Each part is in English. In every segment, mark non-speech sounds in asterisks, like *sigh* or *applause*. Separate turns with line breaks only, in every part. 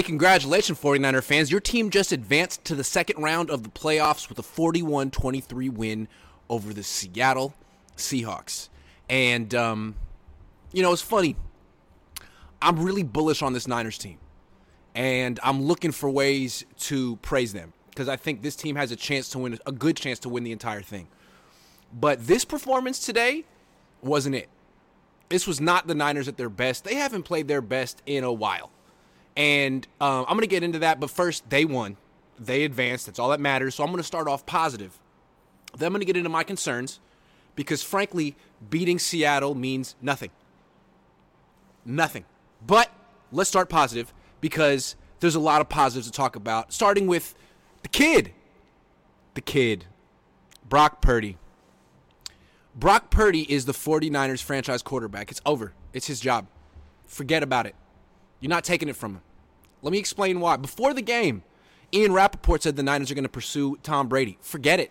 Hey, congratulations, 49er fans. Your team just advanced to the second round of the playoffs with a 41 23 win over the Seattle Seahawks. And, um, you know, it's funny. I'm really bullish on this Niners team. And I'm looking for ways to praise them because I think this team has a chance to win, a good chance to win the entire thing. But this performance today wasn't it. This was not the Niners at their best. They haven't played their best in a while. And um, I'm going to get into that, but first, they won. They advanced. That's all that matters. So I'm going to start off positive. Then I'm going to get into my concerns because, frankly, beating Seattle means nothing. Nothing. But let's start positive because there's a lot of positives to talk about, starting with the kid. The kid. Brock Purdy. Brock Purdy is the 49ers franchise quarterback. It's over. It's his job. Forget about it. You're not taking it from him. Let me explain why. Before the game, Ian Rapoport said the Niners are going to pursue Tom Brady. Forget it.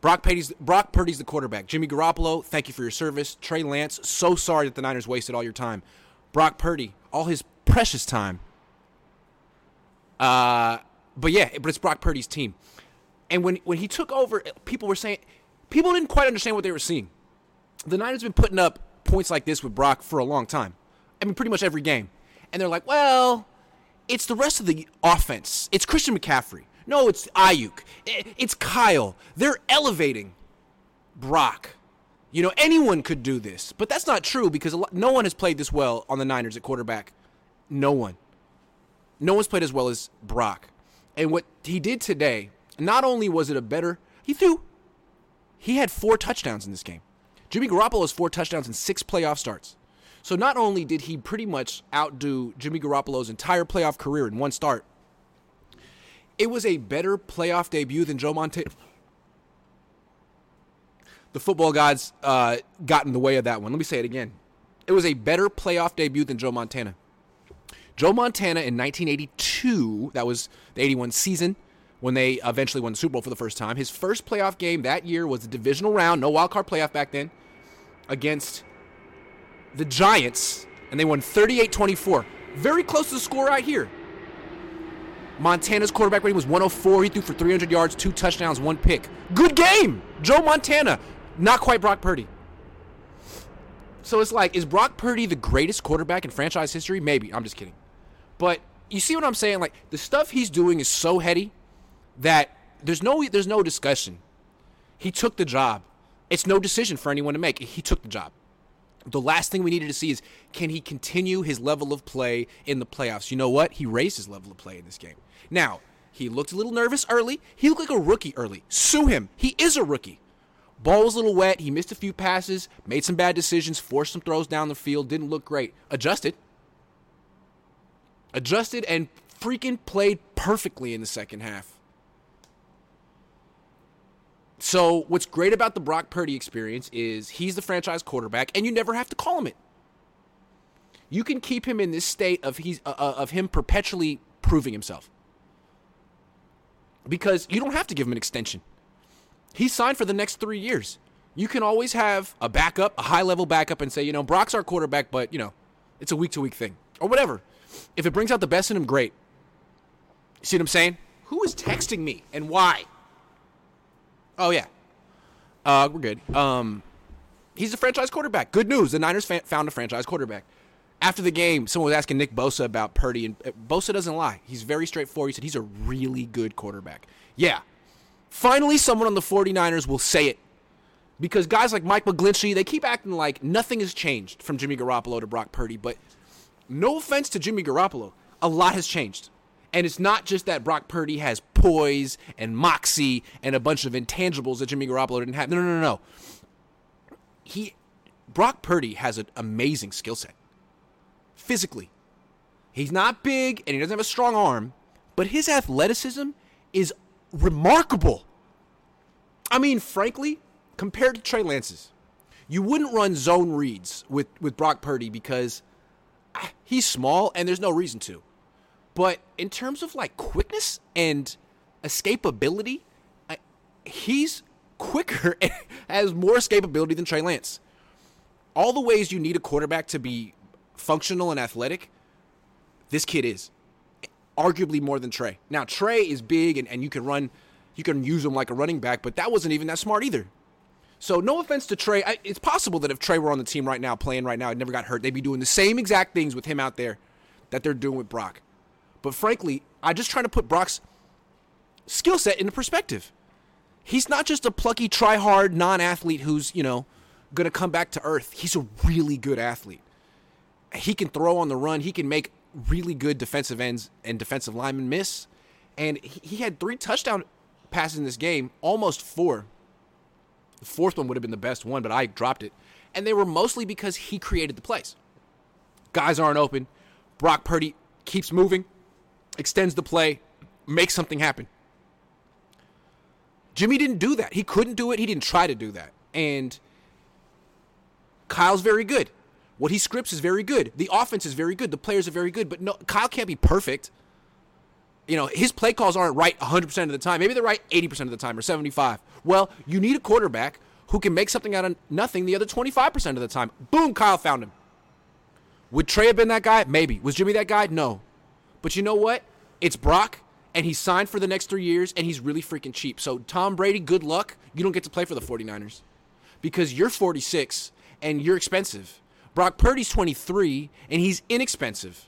Brock Purdy's, Brock Purdy's the quarterback. Jimmy Garoppolo, thank you for your service. Trey Lance, so sorry that the Niners wasted all your time. Brock Purdy, all his precious time. Uh, but yeah, but it's Brock Purdy's team. And when when he took over, people were saying people didn't quite understand what they were seeing. The Niners have been putting up points like this with Brock for a long time. I mean, pretty much every game and they're like, well, it's the rest of the offense. It's Christian McCaffrey. No, it's Aiyuk. It's Kyle. They're elevating Brock. You know, anyone could do this, but that's not true because lot, no one has played this well on the Niners at quarterback. No one. No one's played as well as Brock. And what he did today, not only was it a better, he threw, he had four touchdowns in this game. Jimmy Garoppolo has four touchdowns in six playoff starts. So not only did he pretty much outdo Jimmy Garoppolo's entire playoff career in one start, it was a better playoff debut than Joe Montana. The football gods uh, got in the way of that one. Let me say it again. It was a better playoff debut than Joe Montana. Joe Montana in 1982, that was the 81 season when they eventually won the Super Bowl for the first time. His first playoff game that year was the divisional round, no wild card playoff back then, against the Giants, and they won 38 24. Very close to the score right here. Montana's quarterback rating was 104. He threw for 300 yards, two touchdowns, one pick. Good game. Joe Montana. Not quite Brock Purdy. So it's like, is Brock Purdy the greatest quarterback in franchise history? Maybe. I'm just kidding. But you see what I'm saying? Like the stuff he's doing is so heady that there's no there's no discussion. He took the job. It's no decision for anyone to make. He took the job. The last thing we needed to see is can he continue his level of play in the playoffs? You know what? He raised his level of play in this game. Now, he looked a little nervous early. He looked like a rookie early. Sue him. He is a rookie. Ball was a little wet. He missed a few passes, made some bad decisions, forced some throws down the field, didn't look great. Adjusted. Adjusted and freaking played perfectly in the second half. So what's great about the Brock Purdy experience is he's the franchise quarterback, and you never have to call him it. You can keep him in this state of he's uh, uh, of him perpetually proving himself because you don't have to give him an extension. He's signed for the next three years. You can always have a backup, a high level backup, and say, you know, Brock's our quarterback, but you know, it's a week to week thing or whatever. If it brings out the best in him, great. see what I'm saying? Who is texting me and why? Oh yeah, uh, we're good. Um, he's a franchise quarterback. Good news: the Niners found a franchise quarterback. After the game, someone was asking Nick Bosa about Purdy, and uh, Bosa doesn't lie. He's very straightforward. He said he's a really good quarterback. Yeah, finally, someone on the 49ers will say it. Because guys like Mike McGlinchey, they keep acting like nothing has changed from Jimmy Garoppolo to Brock Purdy. But no offense to Jimmy Garoppolo, a lot has changed. And it's not just that Brock Purdy has poise and moxie and a bunch of intangibles that Jimmy Garoppolo didn't have. No, no, no, no. He, Brock Purdy has an amazing skill set. Physically, he's not big and he doesn't have a strong arm, but his athleticism is remarkable. I mean, frankly, compared to Trey Lance's, you wouldn't run zone reads with, with Brock Purdy because ah, he's small and there's no reason to. But in terms of like quickness and escapability, I, he's quicker *laughs* has more escapability than Trey Lance. All the ways you need a quarterback to be functional and athletic, this kid is. arguably more than Trey. Now Trey is big and, and you can run, you can use him like a running back, but that wasn't even that smart either. So no offense to Trey, I, it's possible that if Trey were on the team right now, playing right now, and never got hurt, they'd be doing the same exact things with him out there that they're doing with Brock. But frankly, I just trying to put Brock's skill set into perspective. He's not just a plucky, try hard non athlete who's you know gonna come back to earth. He's a really good athlete. He can throw on the run. He can make really good defensive ends and defensive linemen miss. And he had three touchdown passes in this game, almost four. The fourth one would have been the best one, but I dropped it. And they were mostly because he created the plays. Guys aren't open. Brock Purdy keeps moving, extends the play, makes something happen. Jimmy didn't do that. He couldn't do it. He didn't try to do that. And Kyle's very good. What he scripts is very good. The offense is very good. The players are very good. But no, Kyle can't be perfect. You know, his play calls aren't right 100% of the time. Maybe they're right 80% of the time or 75. Well, you need a quarterback who can make something out of nothing the other 25% of the time. Boom, Kyle found him. Would Trey have been that guy? Maybe. Was Jimmy that guy? No. But you know what? It's Brock, and he's signed for the next three years, and he's really freaking cheap. So, Tom Brady, good luck. You don't get to play for the 49ers because you're 46 and you're expensive. Brock Purdy's 23 and he's inexpensive.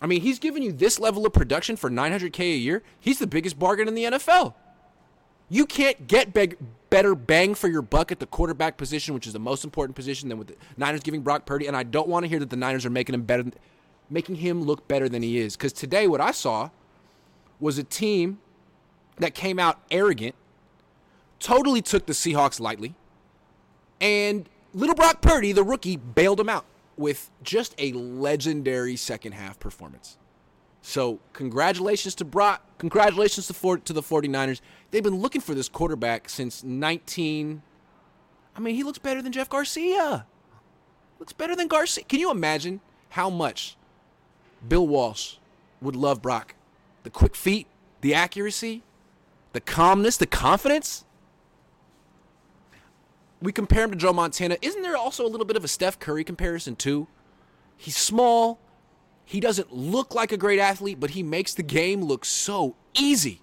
I mean, he's giving you this level of production for 900K a year. He's the biggest bargain in the NFL. You can't get beg- better bang for your buck at the quarterback position, which is the most important position, than with the Niners giving Brock Purdy. And I don't want to hear that the Niners are making him better, making him look better than he is. Because today, what I saw was a team that came out arrogant, totally took the Seahawks lightly, and little Brock Purdy, the rookie, bailed him out with just a legendary second half performance. So, congratulations to Brock. Congratulations to, to the 49ers. They've been looking for this quarterback since 19. I mean, he looks better than Jeff Garcia. Looks better than Garcia. Can you imagine how much Bill Walsh would love Brock? The quick feet, the accuracy, the calmness, the confidence we compare him to Joe Montana. Isn't there also a little bit of a Steph Curry comparison too? He's small. He doesn't look like a great athlete, but he makes the game look so easy.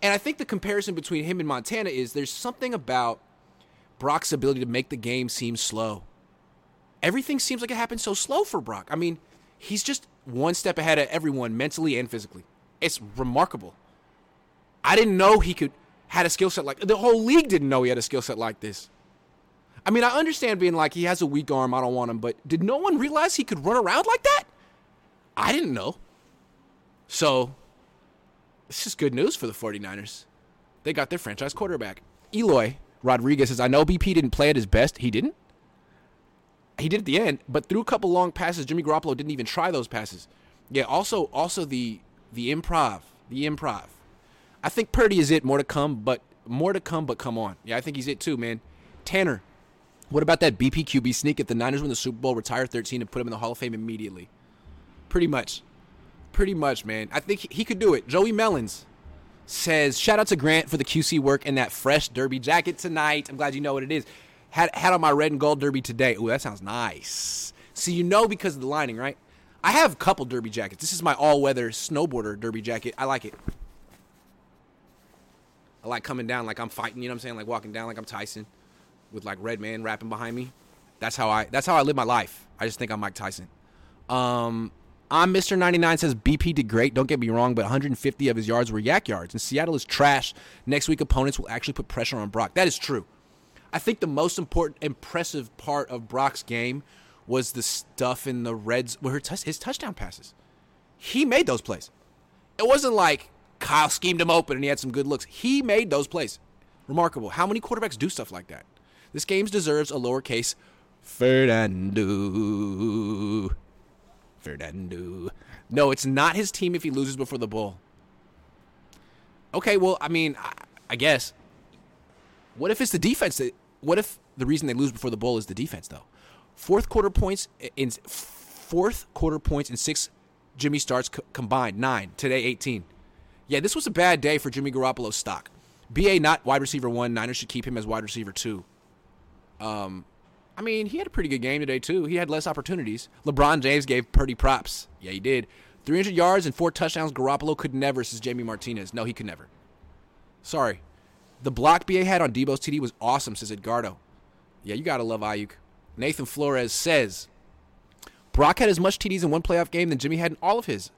And I think the comparison between him and Montana is there's something about Brock's ability to make the game seem slow. Everything seems like it happens so slow for Brock. I mean, he's just one step ahead of everyone mentally and physically. It's remarkable. I didn't know he could had a skill set like the whole league didn't know he had a skill set like this. I mean, I understand being like, he has a weak arm, I don't want him, but did no one realize he could run around like that? I didn't know. So, this is good news for the 49ers. They got their franchise quarterback. Eloy Rodriguez says, I know BP didn't play at his best. He didn't? He did at the end, but through a couple long passes, Jimmy Garoppolo didn't even try those passes. Yeah, also also the the improv. The improv. I think Purdy is it. More to come, but more to come, but come on. Yeah, I think he's it too, man. Tanner, what about that BPQB sneak? If the Niners win the Super Bowl, retire 13 and put him in the Hall of Fame immediately. Pretty much. Pretty much, man. I think he could do it. Joey Mellons says, shout out to Grant for the QC work and that fresh derby jacket tonight. I'm glad you know what it is. Had, had on my red and gold derby today. Ooh, that sounds nice. So you know because of the lining, right? I have a couple derby jackets. This is my all-weather snowboarder derby jacket. I like it. I like coming down like I'm fighting, you know what I'm saying? Like walking down like I'm Tyson with like Redman rapping behind me. That's how I that's how I live my life. I just think I'm Mike Tyson. Um, I'm Mr. 99 says BP did great. Don't get me wrong, but 150 of his yards were yak yards, and Seattle is trash. Next week, opponents will actually put pressure on Brock. That is true. I think the most important, impressive part of Brock's game was the stuff in the Reds, where his touchdown passes. He made those plays. It wasn't like Kyle schemed him open and he had some good looks. He made those plays. Remarkable. How many quarterbacks do stuff like that? This game deserves a lowercase Fernando. Fernando. No, it's not his team if he loses before the bowl. Okay, well, I mean, I, I guess. What if it's the defense that? What if the reason they lose before the bowl is the defense, though? Fourth quarter points in fourth quarter points in six Jimmy starts co- combined nine today, eighteen. Yeah, this was a bad day for Jimmy Garoppolo's stock. BA not wide receiver one. Niners should keep him as wide receiver two. Um, I mean, he had a pretty good game today too. He had less opportunities. LeBron James gave Purdy props. Yeah, he did. 300 yards and four touchdowns. Garoppolo could never, says Jamie Martinez. No, he could never. Sorry. The block BA had on Deebo's TD was awesome, says Edgardo. Yeah, you got to love Aiyuk. Nathan Flores says Brock had as much TDs in one playoff game than Jimmy had in all of his.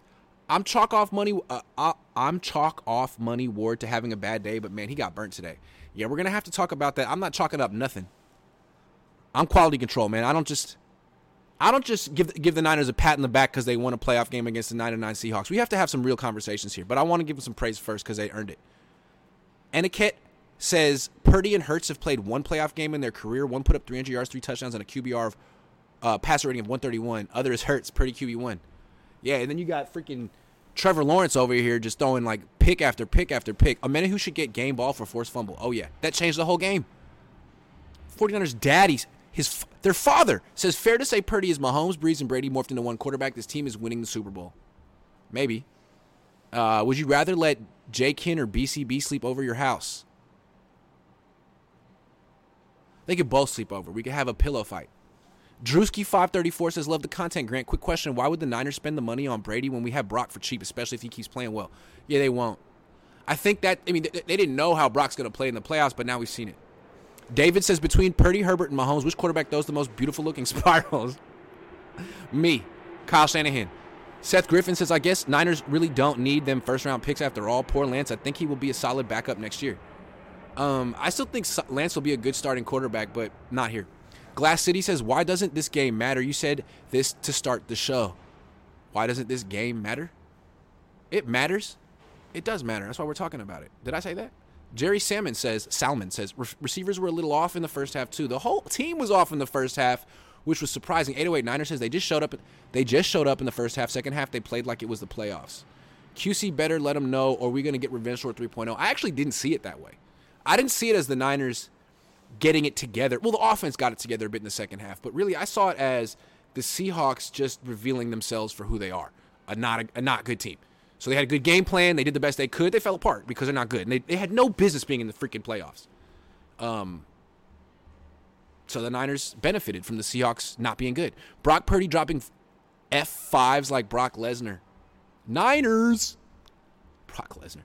I'm chalk off money. Uh, I'm chalk off Mooney Ward to having a bad day, but man, he got burnt today. Yeah, we're gonna have to talk about that. I'm not chalking up nothing. I'm quality control, man. I don't just, I don't just give give the Niners a pat in the back because they won a playoff game against the nine and nine Seahawks. We have to have some real conversations here. But I want to give them some praise first because they earned it. Etiquette says Purdy and Hurts have played one playoff game in their career. One put up 300 yards, three touchdowns, and a QBR of uh, passer rating of 131. Other is Hurts, Purdy QB one. Yeah, and then you got freaking Trevor Lawrence over here just throwing like pick after pick after pick. A man who should get game ball for forced fumble. Oh yeah, that changed the whole game. 49ers daddies, his their father says fair to say Purdy is Mahomes, Brees, and Brady morphed into one quarterback. This team is winning the Super Bowl. Maybe. Uh, would you rather let J. Kin or BCB sleep over your house? They could both sleep over. We could have a pillow fight. Drewski534 says, Love the content, Grant. Quick question Why would the Niners spend the money on Brady when we have Brock for cheap, especially if he keeps playing well? Yeah, they won't. I think that, I mean, they didn't know how Brock's going to play in the playoffs, but now we've seen it. David says, Between Purdy, Herbert, and Mahomes, which quarterback throws the most beautiful looking *laughs* spirals? Me, Kyle Shanahan. Seth Griffin says, I guess Niners really don't need them first round picks after all. Poor Lance. I think he will be a solid backup next year. Um, I still think Lance will be a good starting quarterback, but not here. Glass City says, Why doesn't this game matter? You said this to start the show. Why doesn't this game matter? It matters. It does matter. That's why we're talking about it. Did I say that? Jerry Salmon says, Salmon says, receivers were a little off in the first half too. The whole team was off in the first half, which was surprising. 808 Niner says they just showed up. They just showed up in the first half. Second half, they played like it was the playoffs. QC better let them know, or we going to get revenge short 3.0? I actually didn't see it that way. I didn't see it as the Niners getting it together. Well, the offense got it together a bit in the second half, but really I saw it as the Seahawks just revealing themselves for who they are, a not a, a not good team. So they had a good game plan. They did the best they could. They fell apart because they're not good, and they, they had no business being in the freaking playoffs. Um. So the Niners benefited from the Seahawks not being good. Brock Purdy dropping F5s like Brock Lesnar. Niners. Brock Lesnar.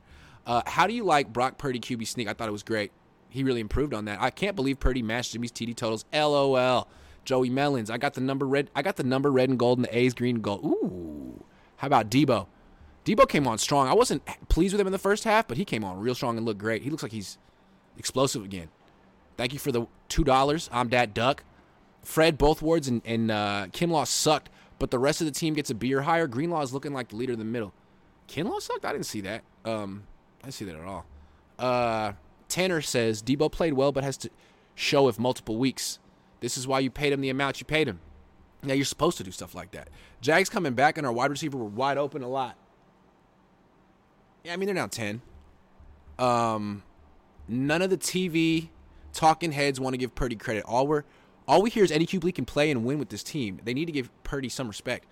Uh, how do you like Brock Purdy QB sneak? I thought it was great he really improved on that. I can't believe Purdy matched Jimmy's TD totals. LOL. Joey Mellons. I got the number red. I got the number red and gold and the A's green and gold. Ooh. How about Deebo? Deebo came on strong. I wasn't pleased with him in the first half, but he came on real strong and looked great. He looks like he's explosive again. Thank you for the two dollars. I'm Dad Duck. Fred, both wards, and, and uh, Kinlaw sucked, but the rest of the team gets a B or higher. Greenlaw is looking like the leader in the middle. Kinlaw sucked. I didn't see that. Um, I see that at all. Uh, Tanner says Deebo played well, but has to show if multiple weeks. This is why you paid him the amount you paid him. Yeah, you're supposed to do stuff like that. Jags coming back and our wide receiver were wide open a lot. Yeah, I mean they're now ten. Um, none of the TV talking heads want to give Purdy credit. All we're all we hear is Eddie Kubley can play and win with this team. They need to give Purdy some respect.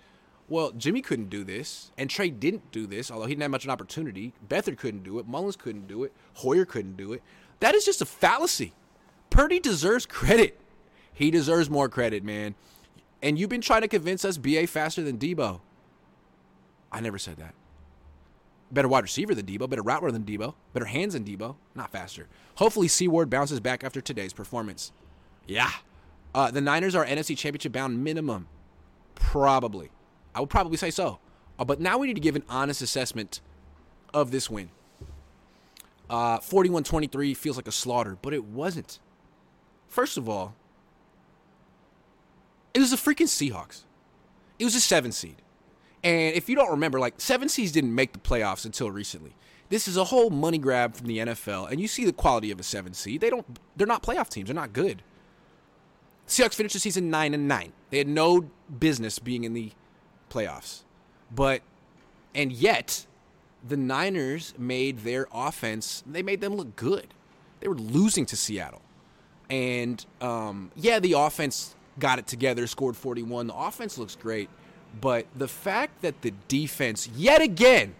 Well, Jimmy couldn't do this, and Trey didn't do this, although he didn't have much of an opportunity. Beathard couldn't do it. Mullens couldn't do it. Hoyer couldn't do it. That is just a fallacy. Purdy deserves credit. He deserves more credit, man. And you've been trying to convince us BA faster than Deebo. I never said that. Better wide receiver than Deebo, better route runner than Deebo, better hands than Deebo, not faster. Hopefully, Seaward bounces back after today's performance. Yeah. Uh, the Niners are NFC Championship bound minimum. Probably. I would probably say so. Uh, but now we need to give an honest assessment of this win. Uh, 41 23 feels like a slaughter, but it wasn't. First of all, it was the freaking Seahawks. It was a seven seed. And if you don't remember, like seven seeds didn't make the playoffs until recently. This is a whole money grab from the NFL, and you see the quality of a seven seed. They don't they're not playoff teams, they're not good. Seahawks finished the season nine and nine. They had no business being in the playoffs. But, and yet, the Niners made their offense, they made them look good. They were losing to Seattle. And, um, yeah, the offense got it together, scored 41. The offense looks great. But the fact that the defense, yet again,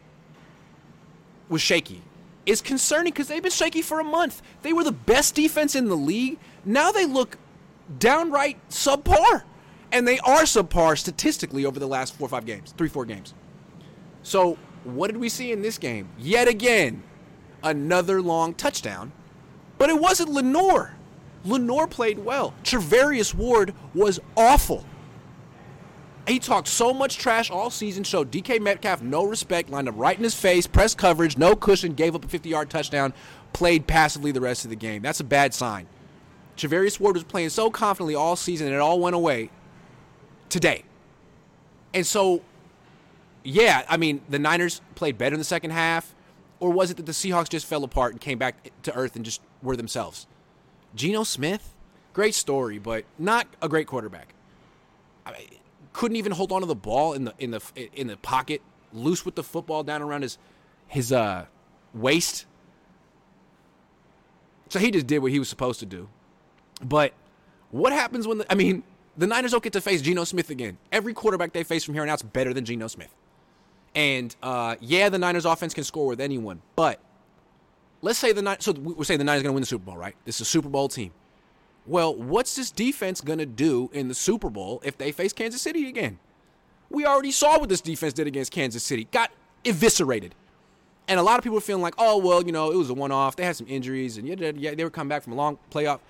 was shaky is concerning because they've been shaky for a month. They were the best defense in the league. Now they look downright subpar and they are subpar statistically over the last four or five games, three, four games. So, what did we see in this game? Yet again, another long touchdown, but it wasn't Lenoir. Lenoir played well. Charvarius Ward was awful. He talked so much trash all season, showed DK Metcalf no respect, lined up right in his face, press coverage, no cushion, gave up a 50 yard touchdown, played passively the rest of the game. That's a bad sign. Charvarius Ward was playing so confidently all season, and it all went away today. And so, yeah, I mean, the Niners played better in the second half, or was it that the Seahawks just fell apart and came back to earth and just were themselves? Geno Smith, great story, but not a great quarterback. I mean, couldn't even hold on to the ball in the in the in the pocket, loose with the football down around his his uh, waist. So he just did what he was supposed to do. But what happens when the, I mean the Niners don't get to face Geno Smith again? Every quarterback they face from here on out is better than Geno Smith. And uh, yeah, the Niners offense can score with anyone, but let's say the Niners. So we're saying the Niners going to win the Super Bowl, right? This is a Super Bowl team. Well, what's this defense going to do in the Super Bowl if they face Kansas City again? We already saw what this defense did against Kansas City. Got eviscerated. And a lot of people are feeling like, oh, well, you know, it was a one off. They had some injuries and yeah, they were coming back from a long playoff.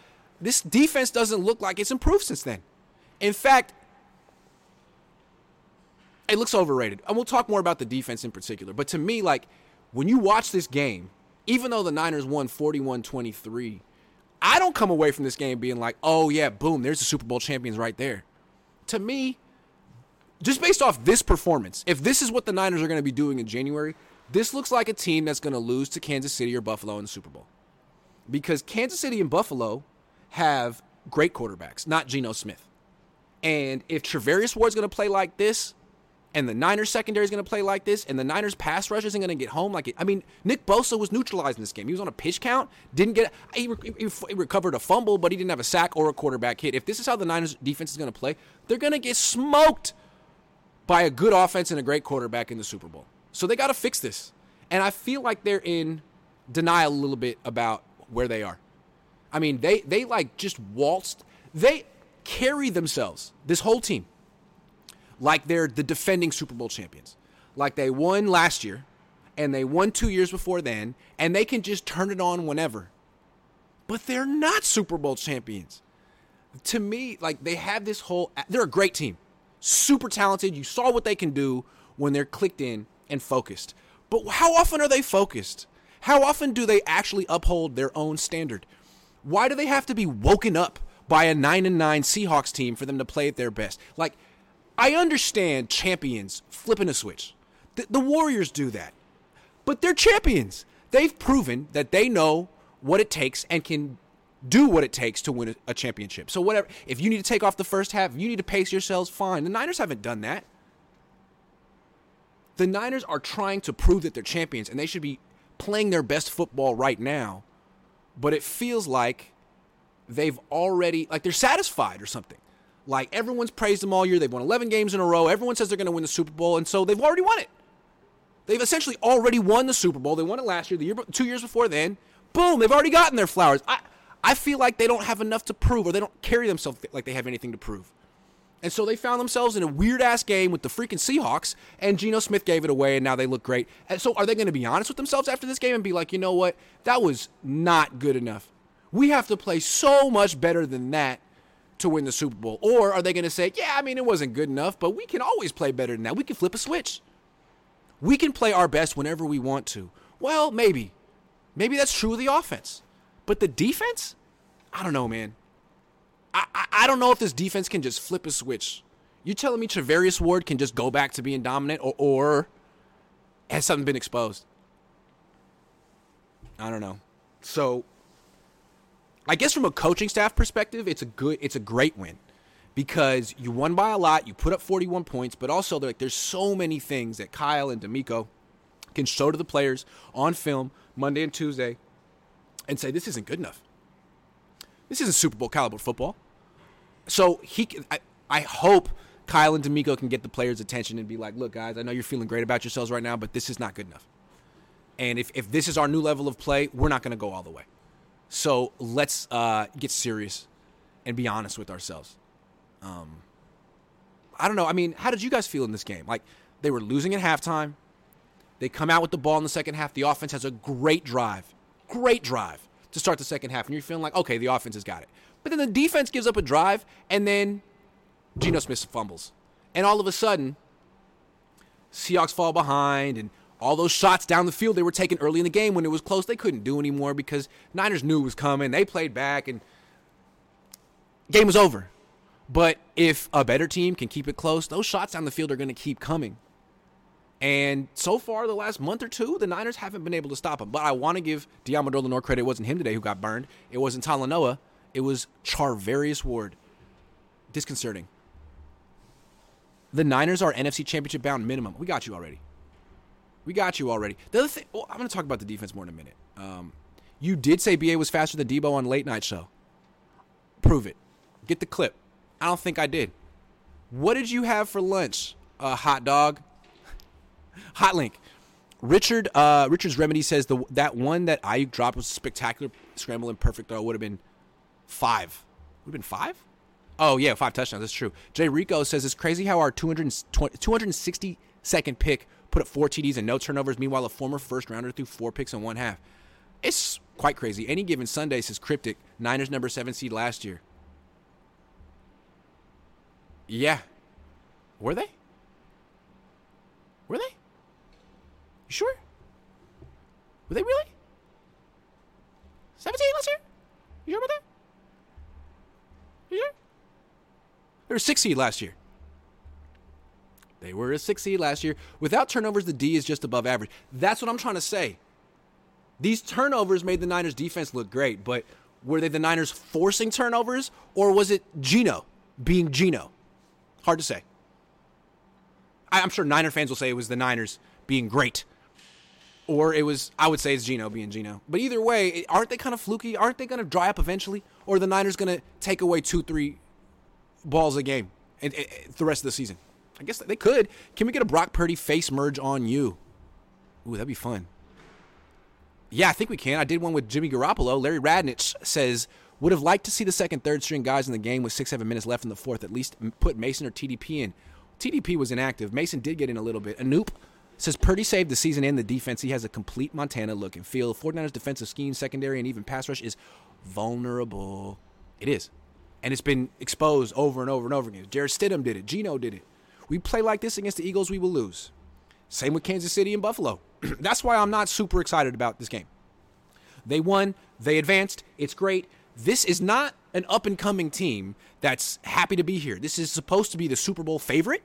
This defense doesn't look like it's improved since then. In fact, it looks overrated. And we'll talk more about the defense in particular. But to me, like, when you watch this game, even though the Niners won 41 23, I don't come away from this game being like, oh, yeah, boom, there's the Super Bowl champions right there. To me, just based off this performance, if this is what the Niners are going to be doing in January, this looks like a team that's going to lose to Kansas City or Buffalo in the Super Bowl. Because Kansas City and Buffalo have great quarterbacks, not Geno Smith. And if Charvarius Ward's going to play like this, and the Niners secondary is going to play like this, and the Niners pass rush isn't going to get home like it. I mean, Nick Bosa was neutralized in this game. He was on a pitch count, didn't get. He, he, he recovered a fumble, but he didn't have a sack or a quarterback hit. If this is how the Niners defense is going to play, they're going to get smoked by a good offense and a great quarterback in the Super Bowl. So they got to fix this, and I feel like they're in denial a little bit about where they are. I mean, they they like just waltzed. They carry themselves. This whole team like they're the defending Super Bowl champions. Like they won last year and they won two years before then, and they can just turn it on whenever. But they're not Super Bowl champions. To me, like they have this whole, they're a great team, super talented. You saw what they can do when they're clicked in and focused. But how often are they focused? How often do they actually uphold their own standard? Why do they have to be woken up by a 9 and 9 Seahawks team for them to play at their best? Like I understand champions flipping a switch. The, the Warriors do that. But they're champions. They've proven that they know what it takes and can do what it takes to win a, a, championship. So whatever, if you need to take off the first half, you need to pace yourselves. Fine. The Niners haven't done that. The Niners are trying to prove that they're champions, and they should be playing their best football right now. But it feels like they've already like they're satisfied or something. Like everyone's praised them all year. They've won 11 games in a row. Everyone says they're going to win the Super Bowl, and so they've already won it. They've essentially already won the Super Bowl. They won it last year, the year, two years before then. Boom, they've already gotten their flowers. I, I feel like they don't have enough to prove, or they don't carry themselves like they have anything to prove. And so they found themselves in a weird ass game with the freaking Seahawks, and Geno Smith gave it away, and now they look great. And so are they going to be honest with themselves after this game and be like, you know what? That was not good enough. We have to play so much better than that to win the Super Bowl? Or are they going to say, yeah, I mean, it wasn't good enough, but we can always play better than that. We can flip a switch. We can play our best whenever we want to. Well, maybe. Maybe that's true of the offense. But the defense? I don't know, man. I, I, I don't know if this defense can just flip a switch. You telling me Charvarius Ward can just go back to being dominant, or, or has something been exposed? I don't know. So I guess from a coaching staff perspective, it's a good, it's a great win because you won by a lot. You put up 41 points, but also like there's so many things that Kyle and DeMeco can show to the players on film Monday and Tuesday and say this isn't good enough. This isn't Super Bowl caliber football. So he, I, I hope Kyle and DeMeco can get the players' attention and be like, look, guys, I know you're feeling great about yourselves right now, but this is not good enough. And if, if this is our new level of play, we're not going to go all the way. So let's uh, get serious and be honest with ourselves. Um, I don't know. I mean, how did you guys feel in this game? Like they were losing at halftime. They come out with the ball in the second half. The offense has a great drive, great drive to start the second half, and you're feeling like, okay, the offense has got it. But then the defense gives up a drive, and then Geno Smith fumbles, and all of a sudden, Seahawks fall behind, and all those shots down the field they were taking early in the game when it was close, they couldn't do anymore because Niners knew it was coming. They played back, and game was over. But if a better team can keep it close, those shots down the field are going to keep coming. And so far, the last month or two, the Niners haven't been able to stop him. But I want to give Deommodore Lenoir credit. It wasn't him today who got burned. It wasn't Talanoa. It was Charvarius Ward. Disconcerting. The Niners are NFC Championship bound minimum. We got you already. We got you already. The other thing, well, I'm going to talk about the defense more in a minute. Um, you did say BA was faster than Deebo on late night show. Prove it. Get the clip. I don't think I did. What did you have for lunch? A hot dog? hot link. Richard uh, Richard's remedy says the that one that I dropped was spectacular scramble and perfect throw would have been five. Would have been five? Oh yeah, five touchdowns. That's true. Jay Rico says it's crazy how our 260 second pick put up four TDs and no turnovers. Meanwhile, a former first rounder threw four picks in one half. It's quite crazy. Any given Sunday says cryptic. Niners number seven seed last year. Yeah. Were they? Were they? You sure? Were they really? 17 last year? You sure about that? You sure? They were six seed last year. They were a six seed last year. Without turnovers, the D is just above average. That's what I'm trying to say. These turnovers made the Niners defense look great, but were they the Niners forcing turnovers or was it Geno being Geno? Hard to say. I'm sure Niner fans will say it was the Niners being great. Or it was, I would say it's Geno being Geno. But either way, aren't they kind of fluky? Aren't they going to dry up eventually? Or the Niners going to take away two, three balls a game the rest of the season? I guess they could. Can we get a Brock Purdy face merge on you? Ooh, that'd be fun. Yeah, I think we can. I did one with Jimmy Garoppolo. Larry Radnich says, would have liked to see the second, third string guys in the game with six, seven minutes left in the fourth. At least put Mason or TDP in. TDP was inactive. Mason did get in a little bit. Anoop says Purdy saved the season and the defense. He has a complete Montana look and feel. 49ers defensive scheme, secondary, and even pass rush is vulnerable. It is. And it's been exposed over and over and over again. Jarrett Stidham did it. Geno did it. We play like this against the Eagles, we will lose. Same with Kansas City and Buffalo. *clears throat* That's why I'm not super excited about this game. They won, they advanced, it's great. This is not an up and coming team that's happy to be here. This is supposed to be the Super Bowl favorite.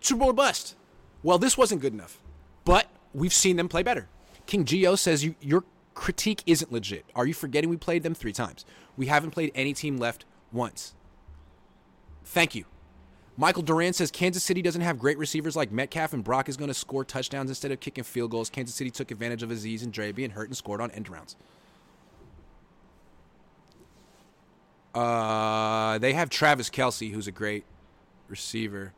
Super Bowl bust. Well, this wasn't good enough, but we've seen them play better. King Geo says you, your critique isn't legit. Are you forgetting we played them three times? We haven't played any team left once. Thank you. Michael Duran says Kansas City doesn't have great receivers like Metcalf, and Brock is going to score touchdowns instead of kicking field goals. Kansas City took advantage of Aziz and Dre being hurt and scored on end rounds. Uh, they have Travis Kelce, who's a great receiver,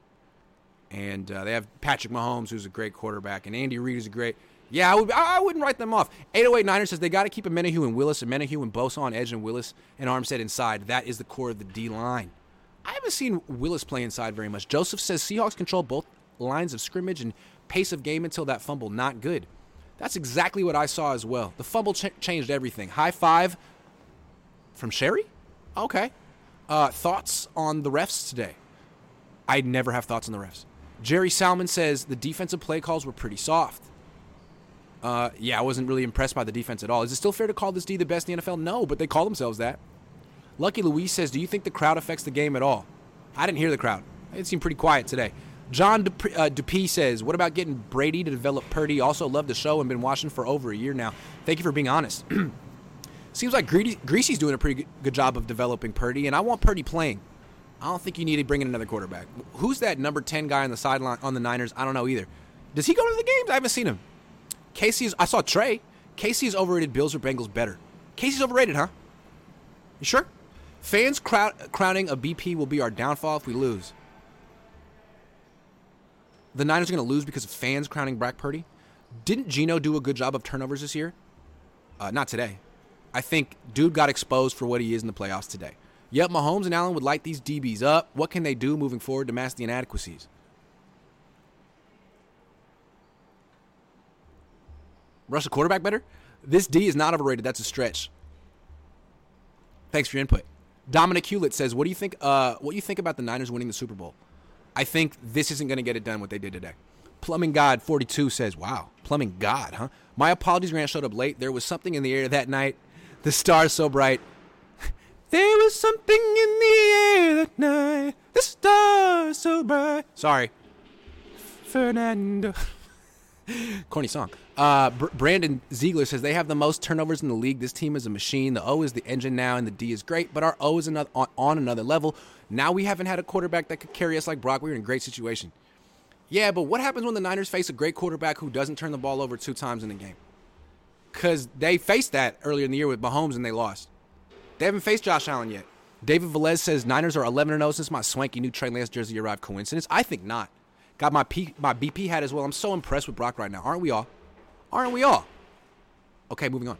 and uh, they have Patrick Mahomes, who's a great quarterback, and Andy Reid is a great. Yeah, I, would, I wouldn't write them off. 808 Niners says they got to keep Omenihu and Willis, and Omenihu and Bosa on edge, and Willis and Armstead inside. That is the core of the D line. I haven't seen Willis play inside very much. Joseph says Seahawks control both lines of scrimmage and pace of game until that fumble. Not good. That's exactly what I saw as well. The fumble ch- changed everything. High five from Sherry? Okay. Uh, thoughts on the refs today? I never have thoughts on the refs. Jerry Salmon says the defensive play calls were pretty soft. Uh, yeah, I wasn't really impressed by the defense at all. Is it still fair to call this D the best in the NFL? No, but they call themselves that. Lucky Louise says, Do you think the crowd affects the game at all? I didn't hear the crowd. It seemed pretty quiet today. John Dup- uh, says, What about getting Brady to develop Purdy? Also, love the show and been watching for over a year now. Thank you for being honest. *clears throat* Seems like Greedy, Griese's doing a pretty good job of developing Purdy, and I want Purdy playing. I don't think you need to bring in another quarterback. Who's that number 10 guy on the sideline on the Niners? I don't know either. Does he go to the games? I haven't seen him. Casey's, I saw Trey. Casey's overrated Bills or Bengals better. Casey's overrated, huh? You sure? Fans crowning a BP will be our downfall if we lose. The Niners are going to lose because of fans crowning Brock Purdy. Didn't Geno do a good job of turnovers this year? Uh, not today. I think dude got exposed for what he is in the playoffs today. Yep, Mahomes and Allen would light these DBs up. What can they do moving forward to mask the inadequacies? Rush quarterback better? This D is not overrated. That's a stretch. Thanks for your input. Dominic Hewlett says, "What do you think? Uh, what do you think about the Niners winning the Super Bowl? I think this isn't going to get it done what they did today." Plumbing God 42 says, "Wow, Plumbing God, huh? My apologies, Grant showed up late. There was something in the air that night. The stars so bright. *laughs* there was something in the air that night. The stars so bright. Sorry, Fernando." *laughs* Corny song. Uh, Br- Brandon Ziegler says they have the most turnovers in the league. This team is a machine. The O is the engine now, and the D is great, but our O is another, on, on another level. Now we haven't had a quarterback that could carry us like Brock. We're in a great situation. Yeah, but what happens when the Niners face a great quarterback who doesn't turn the ball over two times in a game? Because they faced that earlier in the year with Mahomes and they lost. They haven't faced Josh Allen yet. David Velez says Niners are 11 0 since my swanky new Trey Lance jersey arrived. Coincidence? I think not. Got my P, my BP hat as well. I'm so impressed with Brock right now. Aren't we all? Aren't we all? Okay, moving on.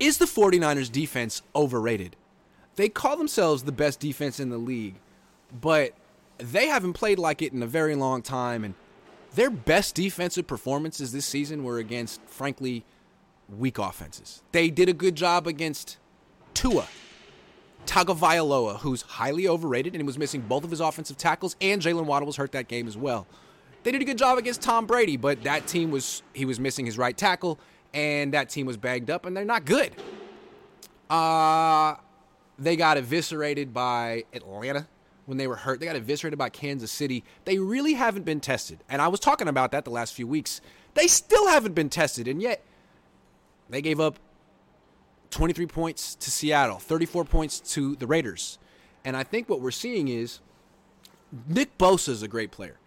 Is the 49ers defense overrated? They call themselves the best defense in the league, but they haven't played like it in a very long time and their best defensive performances this season were against frankly weak offenses. They did a good job against Tua Tagovailoa, who's highly overrated and was missing both of his offensive tackles, and Jaylen Waddle was hurt that game as well. They did a good job against Tom Brady, but that team was he was missing his right tackle, and that team was bagged up, and they're not good. Uh they got eviscerated by Atlanta when they were hurt. They got eviscerated by Kansas City. They really haven't been tested. And I was talking about that the last few weeks. They still haven't been tested, and yet they gave up 23 points to Seattle, 34 points to the Raiders. And I think what we're seeing is Nick Bosa is a great player.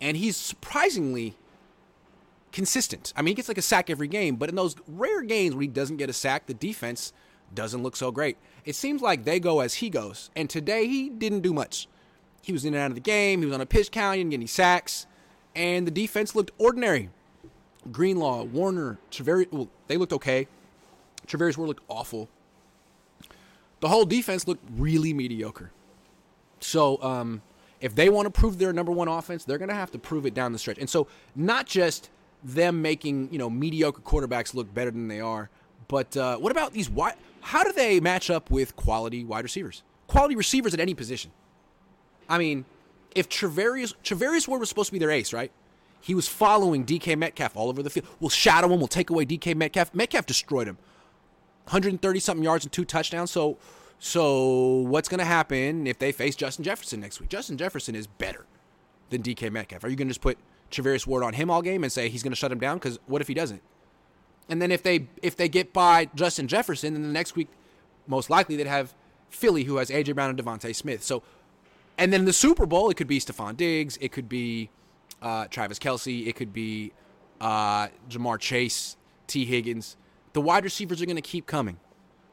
And he's surprisingly consistent. I mean, he gets like a sack every game, but in those rare games when he doesn't get a sack, the defense doesn't look so great. It seems like they go as he goes. And today he didn't do much. He was in and out of the game, he was on a pitch count, he didn't get any sacks, and the defense looked ordinary. Greenlaw, Warner, Treveri, well, they looked okay. Charvarius Ward looked awful. The whole defense looked really mediocre. So, um, if they want to prove their number one offense, they're going to have to prove it down the stretch. And so, not just them making you know mediocre quarterbacks look better than they are, but uh, what about these wide? How do they match up with quality wide receivers? Quality receivers at any position. I mean, if Charvarius Charvarius Ward was supposed to be their ace, right? He was following DK Metcalf all over the field. We'll shadow him. We'll take away DK Metcalf. Metcalf destroyed him. 130 something yards and two touchdowns. So, so what's going to happen if they face Justin Jefferson next week? Justin Jefferson is better than DK Metcalf. Are you going to just put Charvarius Ward on him all game and say he's going to shut him down? Because what if he doesn't? And then if they if they get by Justin Jefferson, then the next week, most likely they'd have Philly, who has AJ Brown and DeVonta Smith. So, and then the Super Bowl, it could be Stefon Diggs, it could be uh, Travis Kelce, it could be uh, Ja'Marr Chase, Tee Higgins. The wide receivers are going to keep coming.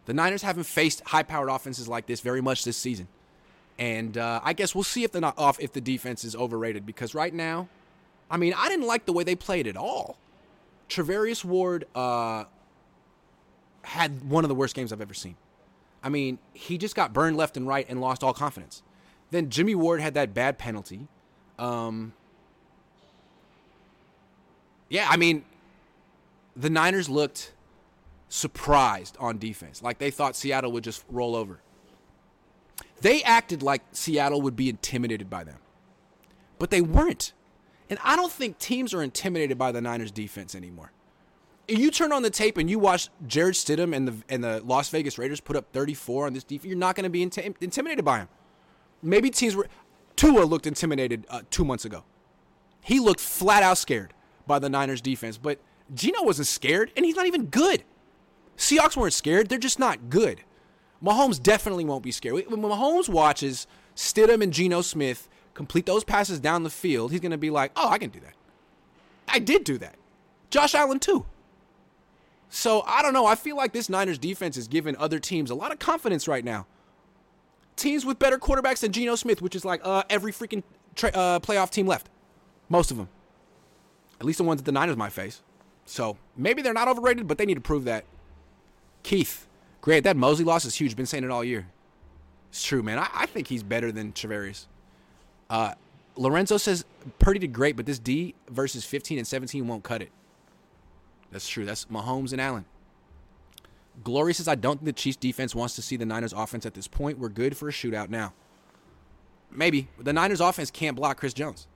The Niners haven't faced high-powered offenses like this very much this season, and uh, I guess we'll see if the not off if the defense is overrated because right now, I mean, I didn't like the way they played at all. Charvarius Ward uh, had one of the worst games I've ever seen. I mean, he just got burned left and right and lost all confidence. Then Jimmy Ward had that bad penalty. Um, yeah, I mean, the Niners looked surprised on defense, like they thought Seattle would just roll over. They acted like Seattle would be intimidated by them, but they weren't. And I don't think teams are intimidated by the Niners defense anymore. You turn on the tape and you watch Jarrett Stidham and the and the Las Vegas Raiders put up 34 on this defense, you're not going to be inti- intimidated by him. Maybe teams were. Tua looked intimidated uh, two months ago. He looked flat out scared by the Niners defense, but Geno wasn't scared, and he's not even good. Seahawks weren't scared; they're just not good. Mahomes definitely won't be scared. When Mahomes watches Stidham and Geno Smith complete those passes down the field, he's going to be like, "Oh, I can do that. I did do that." Josh Allen too. So I don't know. I feel like this Niners defense is giving other teams a lot of confidence right now. Teams with better quarterbacks than Geno Smith, which is like uh, every freaking tra- uh, playoff team left, most of them. At least the ones that the Niners might face. So maybe they're not overrated, but they need to prove that. Keith, great. That Moseley loss is huge. Been saying it all year. It's true, man. I, I think he's better than Charvarius. Uh, Lorenzo says Purdy did great, but this D versus 15 and 17 won't cut it. That's true. That's Mahomes and Allen. Glory says, I don't think the Chiefs defense wants to see the Niners offense at this point. We're good for a shootout now. Maybe. The Niners offense can't block Chris Jones.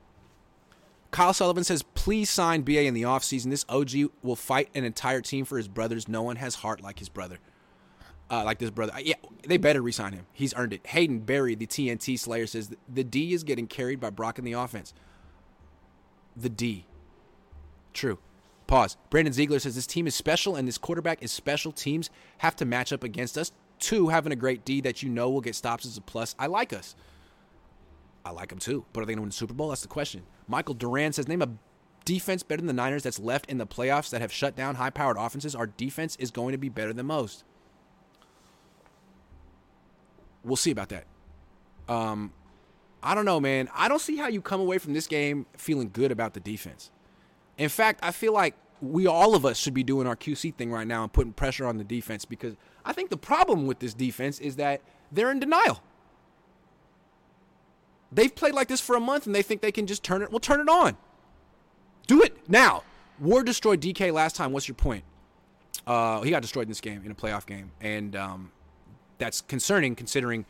Kyle Sullivan says, please sign BA in the offseason. This OG will fight an entire team for his brothers. No one has heart like his brother. Uh, like this brother. Yeah, they better resign him. He's earned it. Hayden Barry, the TNT Slayer, says the D is getting carried by Brock in the offense. The D. True. Pause. Brandon Ziegler says this team is special and this quarterback is special. Teams have to match up against us. Two, having a great D that you know will get stops is a plus. I like us. I like them too. But are they going to win the Super Bowl? That's the question. Michael Duran says, name a defense better than the Niners that's left in the playoffs that have shut down high powered offenses. Our defense is going to be better than most. We'll see about that. Um, I don't know, man. I don't see how you come away from this game feeling good about the defense. In fact, I feel like we all of us should be doing our QC thing right now and putting pressure on the defense because I think the problem with this defense is that they're in denial. They've played like this for a month and they think they can just turn it. Well, turn it on. Do it now. Ward destroyed DK last time. What's your point? Uh, he got destroyed in this game, in a playoff game. And um, that's concerning considering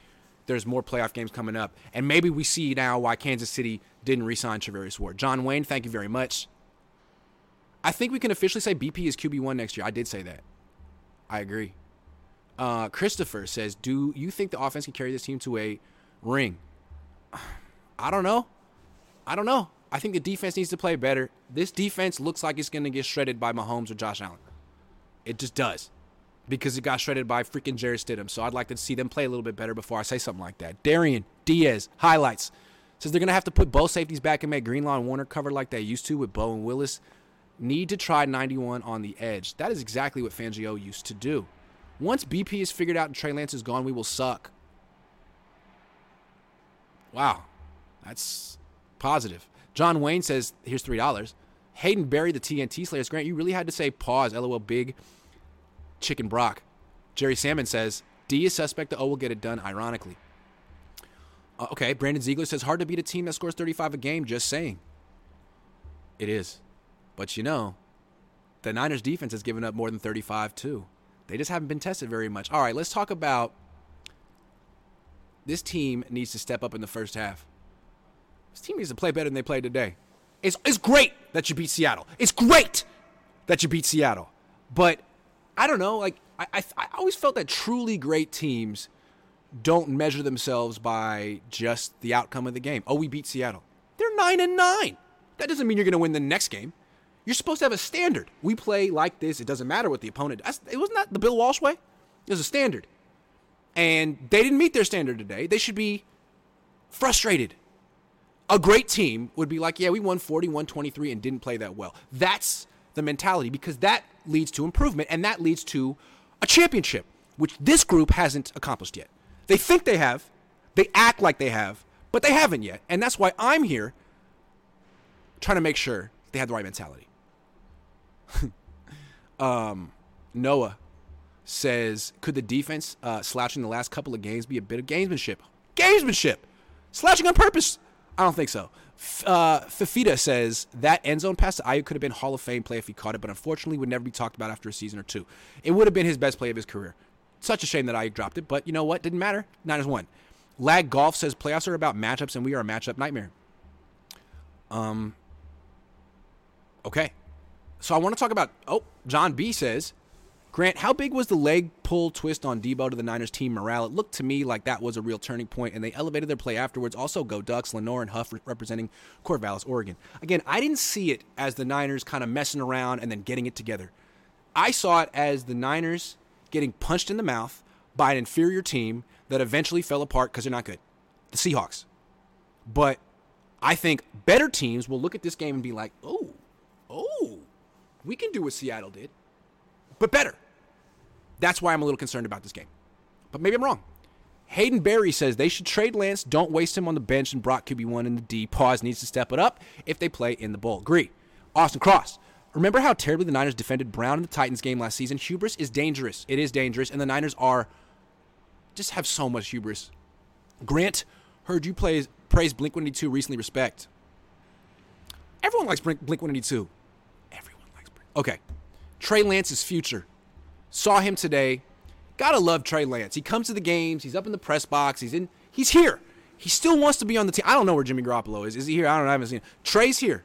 there's more playoff games coming up. And maybe we see now why Kansas City didn't re sign Ward. John Wayne, thank you very much. I think we can officially say BP is QB1 next year. I did say that. I agree. Uh, Christopher says, Do you think the offense can carry this team to a ring? I don't know. I don't know. I think the defense needs to play better. This defense looks like it's going to get shredded by Mahomes or Josh Allen. It just does. Because it got shredded by freaking Jarrett Stidham. So I'd like to see them play a little bit better before I say something like that. Darian Diaz, highlights. Says they're going to have to put both safeties back and make Greenlaw and Warner cover like they used to with Bo and Willis. Need to try 91 on the edge. That is exactly what Fangio used to do. Once BP is figured out and Trey Lance is gone, we will suck. Wow. That's positive. John Wayne says, here's $3. Hayden Barry, the TNT Slayers. Grant, you really had to say pause. LOL, big chicken Brock. Jerry Salmon says, D is suspect. The O will get it done, ironically. Uh, okay, Brandon Ziegler says, hard to beat a team that scores 35 a game. Just saying. It is. But you know, the Niners defense has given up more than 35 too. They just haven't been tested very much. All right, let's talk about this team needs to step up in the first half. This team needs to play better than they played today. It's, it's great that you beat Seattle. It's great that you beat Seattle. But I don't know. Like I, I, I always felt that truly great teams don't measure themselves by just the outcome of the game. Oh, we beat Seattle. They're nine and nine. That doesn't mean you're going to win the next game. You're supposed to have a standard. We play like this. It doesn't matter what the opponent does. It wasn't that the Bill Walsh way. It was a standard. And they didn't meet their standard today. They should be frustrated. A great team would be like, yeah, we won 41 23 and didn't play that well. That's the mentality because that leads to improvement and that leads to a championship, which this group hasn't accomplished yet. They think they have, they act like they have, but they haven't yet. And that's why I'm here trying to make sure they have the right mentality. *laughs* um, Noah says, could the defense uh, slouching the last couple of games be a bit of gamesmanship? Gamesmanship! Slouching on purpose? I don't think so. F- uh, Fafita says that end zone pass to Aiyuk could have been Hall of Fame play if he caught it, but unfortunately would never be talked about after a season or two. It would have been his best play of his career. Such a shame that Aiyuk dropped it, but you know what? Didn't matter. Niners won. Lag Golf says playoffs are about matchups, and we are a matchup nightmare. Um. Okay. So I want to talk about. Oh, John B says, Grant, how big was the leg pull twist on Deebo to the Niners team morale? It looked to me like that was a real turning point, and they elevated their play afterwards. Also, go Ducks, Lenoir and Huff representing Corvallis, Oregon. Again, I didn't see it as the Niners kind of messing around and then getting it together. I saw it as the Niners getting punched in the mouth by an inferior team that eventually fell apart because they're not good. The Seahawks. But I think better teams will look at this game and be like, oh, oh, we can do what Seattle did, but better. That's why I'm a little concerned about this game. But maybe I'm wrong. Hayden Barry says they should trade Lance. Don't waste him on the bench and Brock QB1 in the D. Pause needs to step it up if they play in the bowl. Agree. Austin Cross. Remember how terribly the Niners defended Brown in the Titans game last season? Hubris is dangerous. It is dangerous, and the Niners are just have so much hubris. Grant, heard you praise Blink 182 recently. Respect. Everyone likes Blink 182. Everyone likes Blink. Okay. Trey Lance's future. Saw him today. Gotta love Trey Lance. He comes to the games. He's up in the press box. He's in. He's here. He still wants to be on the team. I don't know where Jimmy Garoppolo is. Is he here? I don't know. I haven't seen him. Trey's here.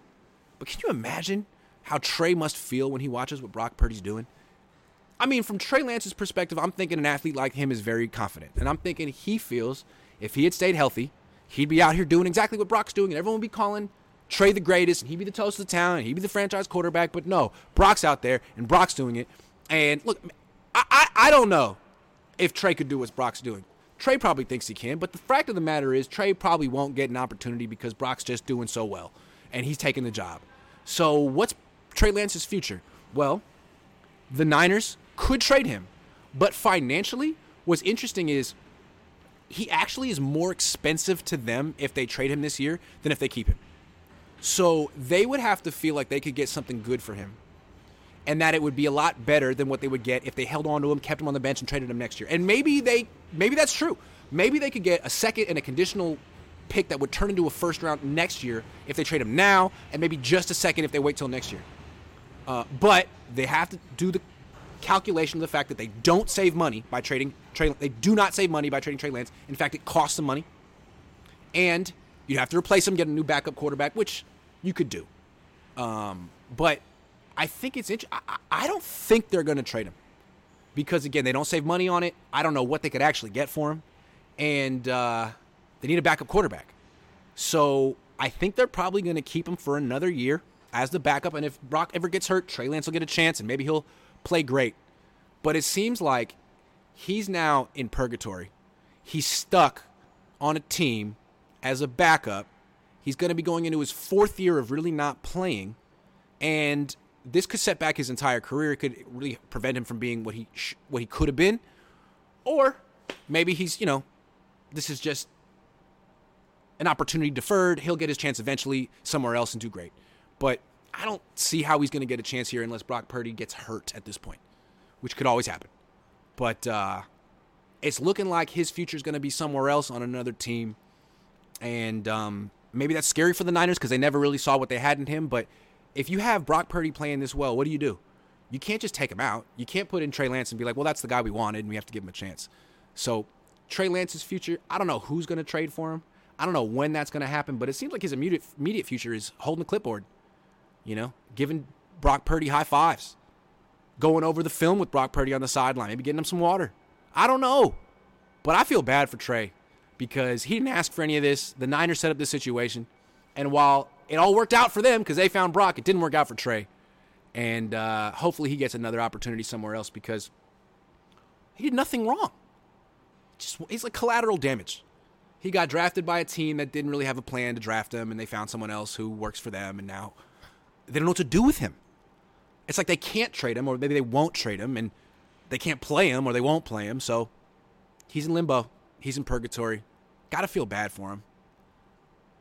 But can you imagine how Trey must feel when he watches what Brock Purdy's doing? I mean, from Trey Lance's perspective, I'm thinking an athlete like him is very confident. And I'm thinking he feels if he had stayed healthy, he'd be out here doing exactly what Brock's doing, and everyone would be calling Trey the greatest, and he'd be the toast of the town, and he'd be the franchise quarterback. But no, Brock's out there, and Brock's doing it. And look, I, I, I don't know if Trey could do what Brock's doing. Trey probably thinks he can, but the fact of the matter is, Trey probably won't get an opportunity because Brock's just doing so well, and he's taking the job. So, what's Trey Lance's future? Well, the Niners could trade him, but financially, what's interesting is he actually is more expensive to them if they trade him this year than if they keep him. So they would have to feel like they could get something good for him. And that it would be a lot better than what they would get if they held on to him, kept him on the bench, and traded him next year. And maybe they, maybe that's true. Maybe they could get a second and a conditional pick that would turn into a first round next year if they trade him now, and maybe just a second if they wait till next year. Uh, but they have to do the calculation of the fact that they don't save money by trading Trey. They do not save money by trading Trey Lance. In fact, it costs them money, and you have to replace him, get a new backup quarterback, which you could do. Um, but I think it's interesting. I, I don't think they're going to trade him because again, they don't save money on it. I don't know what they could actually get for him, and uh, they need a backup quarterback. So I think they're probably going to keep him for another year as the backup. And if Brock ever gets hurt, Trey Lance will get a chance, and maybe he'll play great. But it seems like he's now in purgatory. He's stuck on a team as a backup. He's going to be going into his fourth year of really not playing, and this could set back his entire career. It could really prevent him from being what he sh- what he could have been, or maybe he's you know, this is just an opportunity deferred. He'll get his chance eventually somewhere else and do great. But I don't see how he's going to get a chance here unless Brock Purdy gets hurt at this point, which could always happen. But uh, it's looking like his future is going to be somewhere else on another team. And um, maybe that's scary for the Niners because they never really saw what they had in him. But if you have Brock Purdy playing this well, what do you do? You can't just take him out. You can't put in Trey Lance and be like, well, that's the guy we wanted and we have to give him a chance. So Trey Lance's future, I don't know who's going to trade for him. I don't know when that's going to happen, but it seems like his immediate, immediate future is holding the clipboard, you know, giving Brock Purdy high fives, going over the film with Brock Purdy on the sideline, maybe getting him some water. I don't know. But I feel bad for Trey because he didn't ask for any of this. The Niners set up this situation. And while it all worked out for them because they found Brock, it didn't work out for Trey. And uh, hopefully he gets another opportunity somewhere else because he did nothing wrong. Just he's like collateral damage. He got drafted by a team that didn't really have a plan to draft him, and they found someone else who works for them, and now they don't know what to do with him. It's like they can't trade him, or maybe they won't trade him, and they can't play him, or they won't play him. So he's in limbo. He's in purgatory. Got to feel bad for him.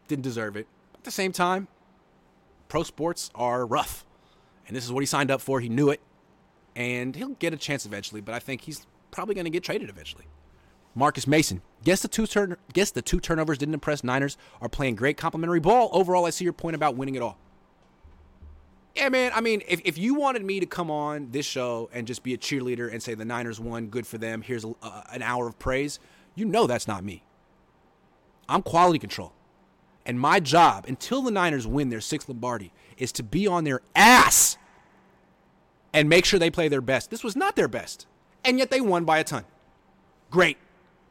Didn't deserve it. At the same time, pro sports are rough. And this is what he signed up for. He knew it. And he'll get a chance eventually, but I think he's probably going to get traded eventually. Marcus Mason. Guess the two turn guess the two turnovers didn't impress Niners are playing great complimentary ball. Overall, I see your point about winning it all. Yeah, man. I mean, if, if you wanted me to come on this show and just be a cheerleader and say the Niners won, good for them, here's a, uh, an hour of praise, you know that's not me. I'm quality control. And my job, until the Niners win their sixth Lombardi, is to be on their ass and make sure they play their best. This was not their best. And yet they won by a ton. Great.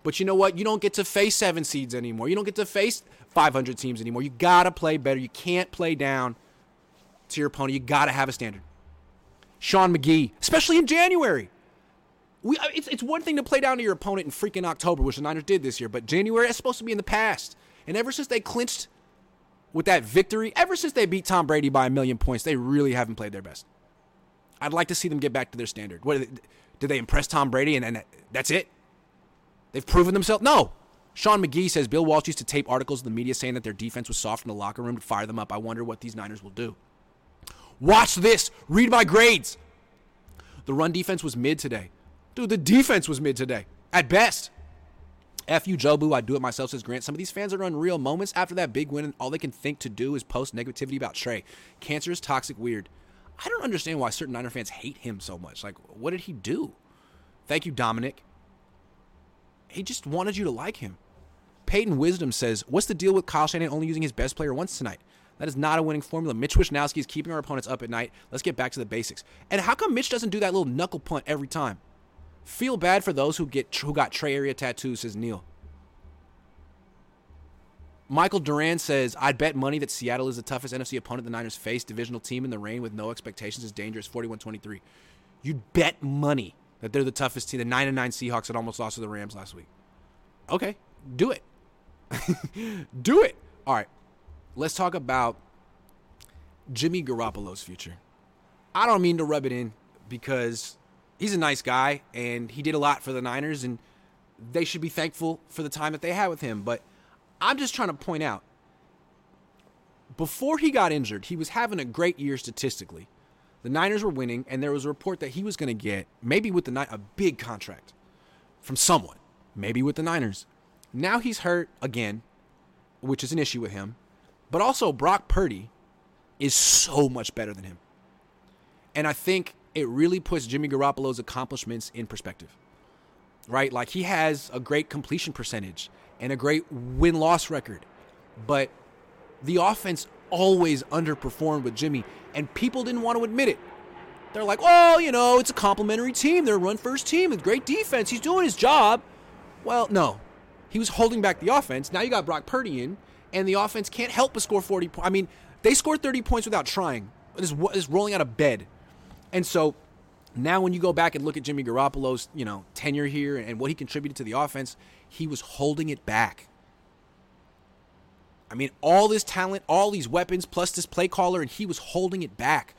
But you know what? You don't get to face seven seeds anymore. You don't get to face 500 teams anymore. You got to play better. You can't play down to your opponent. You got to have a standard. Sean McGee, especially in January. We, it's, it's one thing to play down to your opponent in freaking October, which the Niners did this year, but January is supposed to be in the past. And ever since they clinched with that victory, ever since they beat Tom Brady by a million points, they really haven't played their best. I'd like to see them get back to their standard. What did they impress Tom Brady and, and that's it? They've proven themselves? No. Sean McGee says Bill Walsh used to tape articles in the media saying that their defense was soft in the locker room to fire them up. I wonder what these Niners will do. Watch this. Read my grades. The run defense was mid today. Dude, the defense was mid today, at best. F you, Jobu. I do it myself, says Grant. Some of these fans are unreal. Moments after that big win, and all they can think to do is post negativity about Trey. Cancer is toxic, weird. I don't understand why certain Niner fans hate him so much. Like, what did he do? Thank you, Dominic. He just wanted you to like him. Peyton Wisdom says, What's the deal with Kyle Shanahan only using his best player once tonight? That is not a winning formula. Mitch Wishnowsky is keeping our opponents up at night. Let's get back to the basics. And how come Mitch doesn't do that little knuckle punt every time? Feel bad for those who get who got Trey area tattoos, says Neil. Michael Duran says, I'd bet money that Seattle is the toughest NFC opponent the Niners face. Divisional team in the rain with no expectations is dangerous. 41 23. You'd bet money that they're the toughest team. The 9 9 Seahawks that almost lost to the Rams last week. Okay, do it. *laughs* do it. All right, let's talk about Jimmy Garoppolo's future. I don't mean to rub it in because he's a nice guy and he did a lot for the Niners and they should be thankful for the time that they had with him. But I'm just trying to point out before he got injured, he was having a great year statistically. The Niners were winning, and there was a report that he was going to get, maybe with the Niners, a big contract from someone, maybe with the Niners. Now he's hurt again, which is an issue with him. But also, Brock Purdy is so much better than him. And I think it really puts Jimmy Garoppolo's accomplishments in perspective, right? Like he has a great completion percentage and a great win loss record. But the offense always underperformed with Jimmy, and people didn't want to admit it. They're like, oh, you know, it's a complimentary team. They're a run first team with great defense. He's doing his job. Well, no. He was holding back the offense. Now you got Brock Purdy in, and the offense can't help but score 40 points. I mean, they scored 30 points without trying, just rolling out of bed. And so now when you go back and look at Jimmy Garoppolo's, you know, tenure here and what he contributed to the offense, he was holding it back. I mean, all this talent, all these weapons, plus this play caller, and he was holding it back.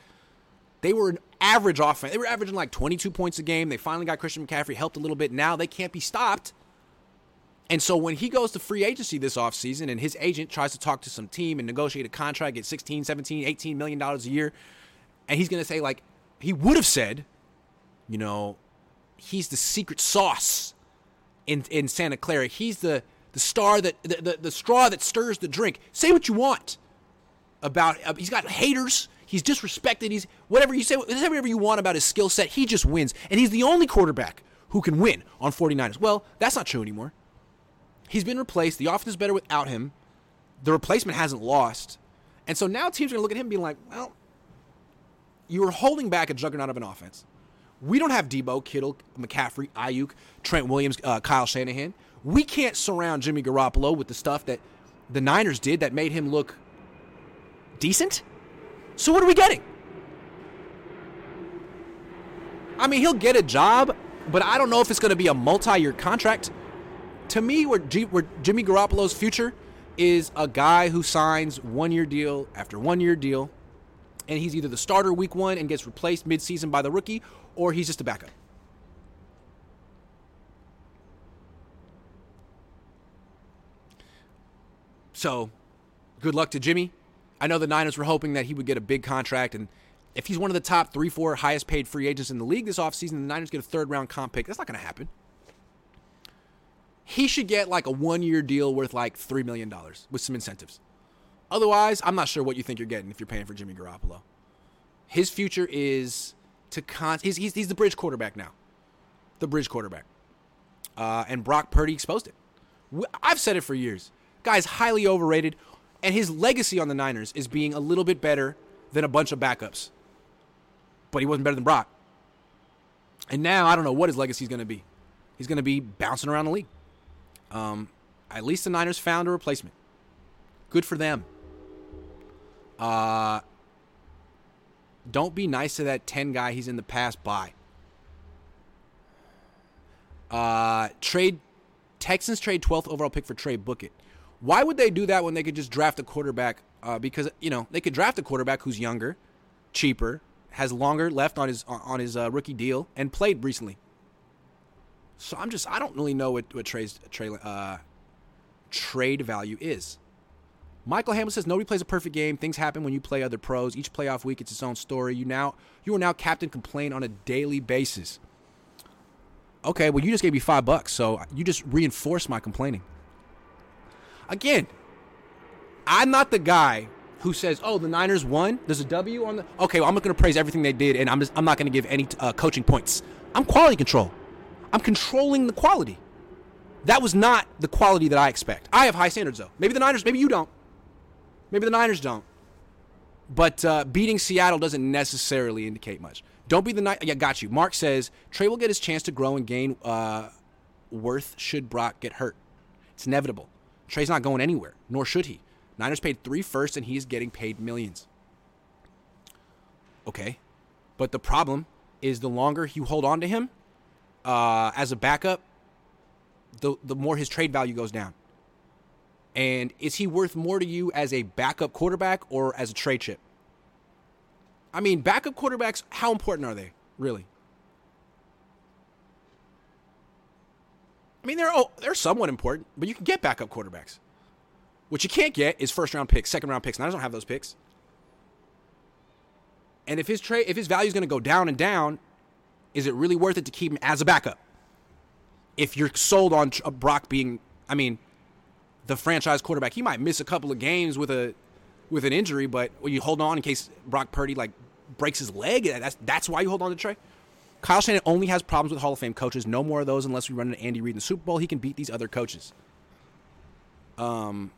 They were an average offense. They were averaging like 22 points a game. They finally got Christian McCaffrey, helped a little bit. Now they can't be stopped. And so when he goes to free agency this offseason and his agent tries to talk to some team and negotiate a contract, get 16, 17, 18 million dollars a year, and he's going to say like he would have said, you know, he's the secret sauce in in Santa Clara. He's the the star that the, the, the straw that stirs the drink. Say what you want about. Uh, he's got haters. He's disrespected. He's whatever you say, whatever you want about his skill set. He just wins, and he's the only quarterback who can win on 49ers. Well, that's not true anymore. He's been replaced. The offense is better without him. The replacement hasn't lost, and so now teams are gonna look at him being like, well, you were holding back a juggernaut of an offense. We don't have Deebo, Kittle, McCaffrey, Aiyuk, Trent Williams, uh, Kyle Shanahan. We can't surround Jimmy Garoppolo with the stuff that the Niners did that made him look decent. So what are we getting? I mean, he'll get a job, but I don't know if it's going to be a multi-year contract. To me, where, G- where Jimmy Garoppolo's future is a guy who signs one-year deal after one-year deal, and he's either the starter week one and gets replaced mid-season by the rookie, or he's just a backup. So, good luck to Jimmy. I know the Niners were hoping that he would get a big contract, and if he's one of the top three, four highest paid free agents in the league this offseason, the Niners get a third round comp pick. That's not going to happen. He should get like a one year deal worth like $3 million with some incentives. Otherwise, I'm not sure what you think you're getting if you're paying for Jimmy Garoppolo. His future is to con. He's, he's, he's the bridge quarterback now. The bridge quarterback. Uh, and Brock Purdy exposed it. I've said it for years. Guy's highly overrated, and his legacy on the Niners is being a little bit better than a bunch of backups. But he wasn't better than Brock. And now I don't know what his legacy is going to be. He's going to be bouncing around the league. Um, at least the Niners found a replacement. Good for them. Uh, don't be nice to that 10 guy he's in the past. by. Uh, trade Texans trade 12th overall pick for Trey Bucket. Why would they do that when they could just draft a quarterback? Uh, because you know they could draft a quarterback who's younger, cheaper, has longer left on his on his uh, rookie deal, and played recently. So I'm just I don't really know what what trade uh, trade value is. Michael Hamlin says nobody plays a perfect game. Things happen when you play other pros. Each playoff week, it's its own story. You now you are now Captain Complain on a daily basis. Okay, well you just gave me five bucks, so you just reinforced my complaining. Again, I'm not the guy who says, "Oh, the Niners won. There's a W on the." Okay, well, I'm not going to praise everything they did, and I'm just I'm not going to give any uh, coaching points. I'm quality control. I'm controlling the quality. That was not the quality that I expect. I have high standards though. Maybe the Niners, maybe you don't. Maybe the Niners don't. But uh, beating Seattle doesn't necessarily indicate much. Don't be the night. Yeah, got you. Mark says Trey will get his chance to grow and gain uh, worth should Brock get hurt. It's inevitable. Trey's not going anywhere, nor should he. Niners paid three first, and he's getting paid millions. Okay, but the problem is the longer you hold on to him uh, as a backup, the the more his trade value goes down. And is he worth more to you as a backup quarterback or as a trade chip? I mean, backup quarterbacks, how important are they, really? I mean, they're oh, they're somewhat important, but you can get backup quarterbacks. What you can't get is first round picks, second round picks. Niners don't have those picks. And if his trade, if his value is going to go down and down, is it really worth it to keep him as a backup? If you're sold on uh, Brock being, I mean, the franchise quarterback, he might miss a couple of games with a with an injury, but you hold on in case Brock Purdy like breaks his leg. That's that's why you hold on to Trey. Kyle Shanahan only has problems with Hall of Fame coaches. No more of those unless we run into Andy Reid in the Super Bowl. He can beat these other coaches. Um.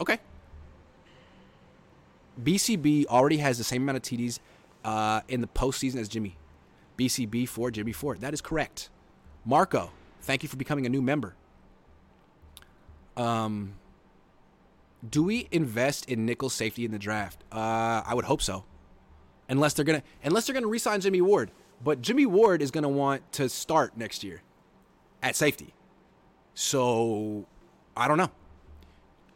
Okay. BCB already has the same amount of TDs uh, in the postseason as Jimmy. BCB for Jimmy Ford. That is correct. Marco, thank you for becoming a new member. Um, do we invest in nickel safety in the draft? Uh, I would hope so. Unless they're gonna unless they're gonna resign Jimmy Ward. But Jimmy Ward is gonna want to start next year at safety. So I don't know.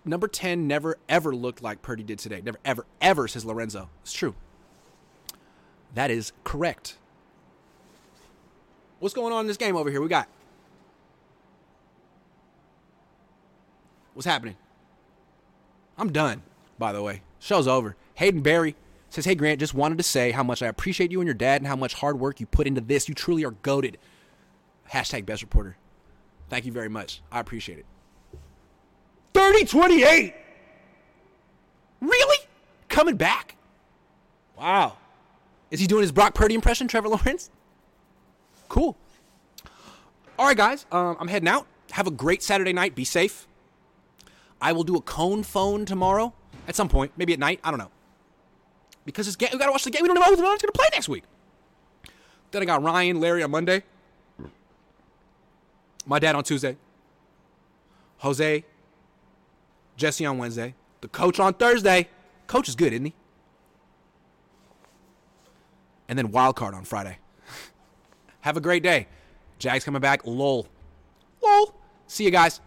Number 10 never ever looked like Purdy did today. Never ever ever, says Lorenzo. It's true. That is correct. What's going on in this game over here? We got. What's happening? I'm done, by the way. Show's over. Hayden Barry says, Hey, Grant, just wanted to say how much I appreciate you and your dad and how much hard work you put into this. You truly are goaded. Hashtag best reporter. Thank you very much. I appreciate it. 30 28. Really? Coming back? Wow. Is he doing his Brock Purdy impression, Trevor Lawrence? Cool. All right, guys. Um, I'm heading out. Have a great Saturday night. Be safe. I will do a cone phone tomorrow at some point, maybe at night. I don't know. Because it's, game, we got to watch the game. We don't know who the who's going to play next week. Then I got Ryan, Larry on Monday. My dad on Tuesday. Jose, Jesse on Wednesday. The coach on Thursday. Coach is good, isn't he? And then wild card on Friday. *laughs* Have a great day. Jags coming back. Lol. Lol. See you guys.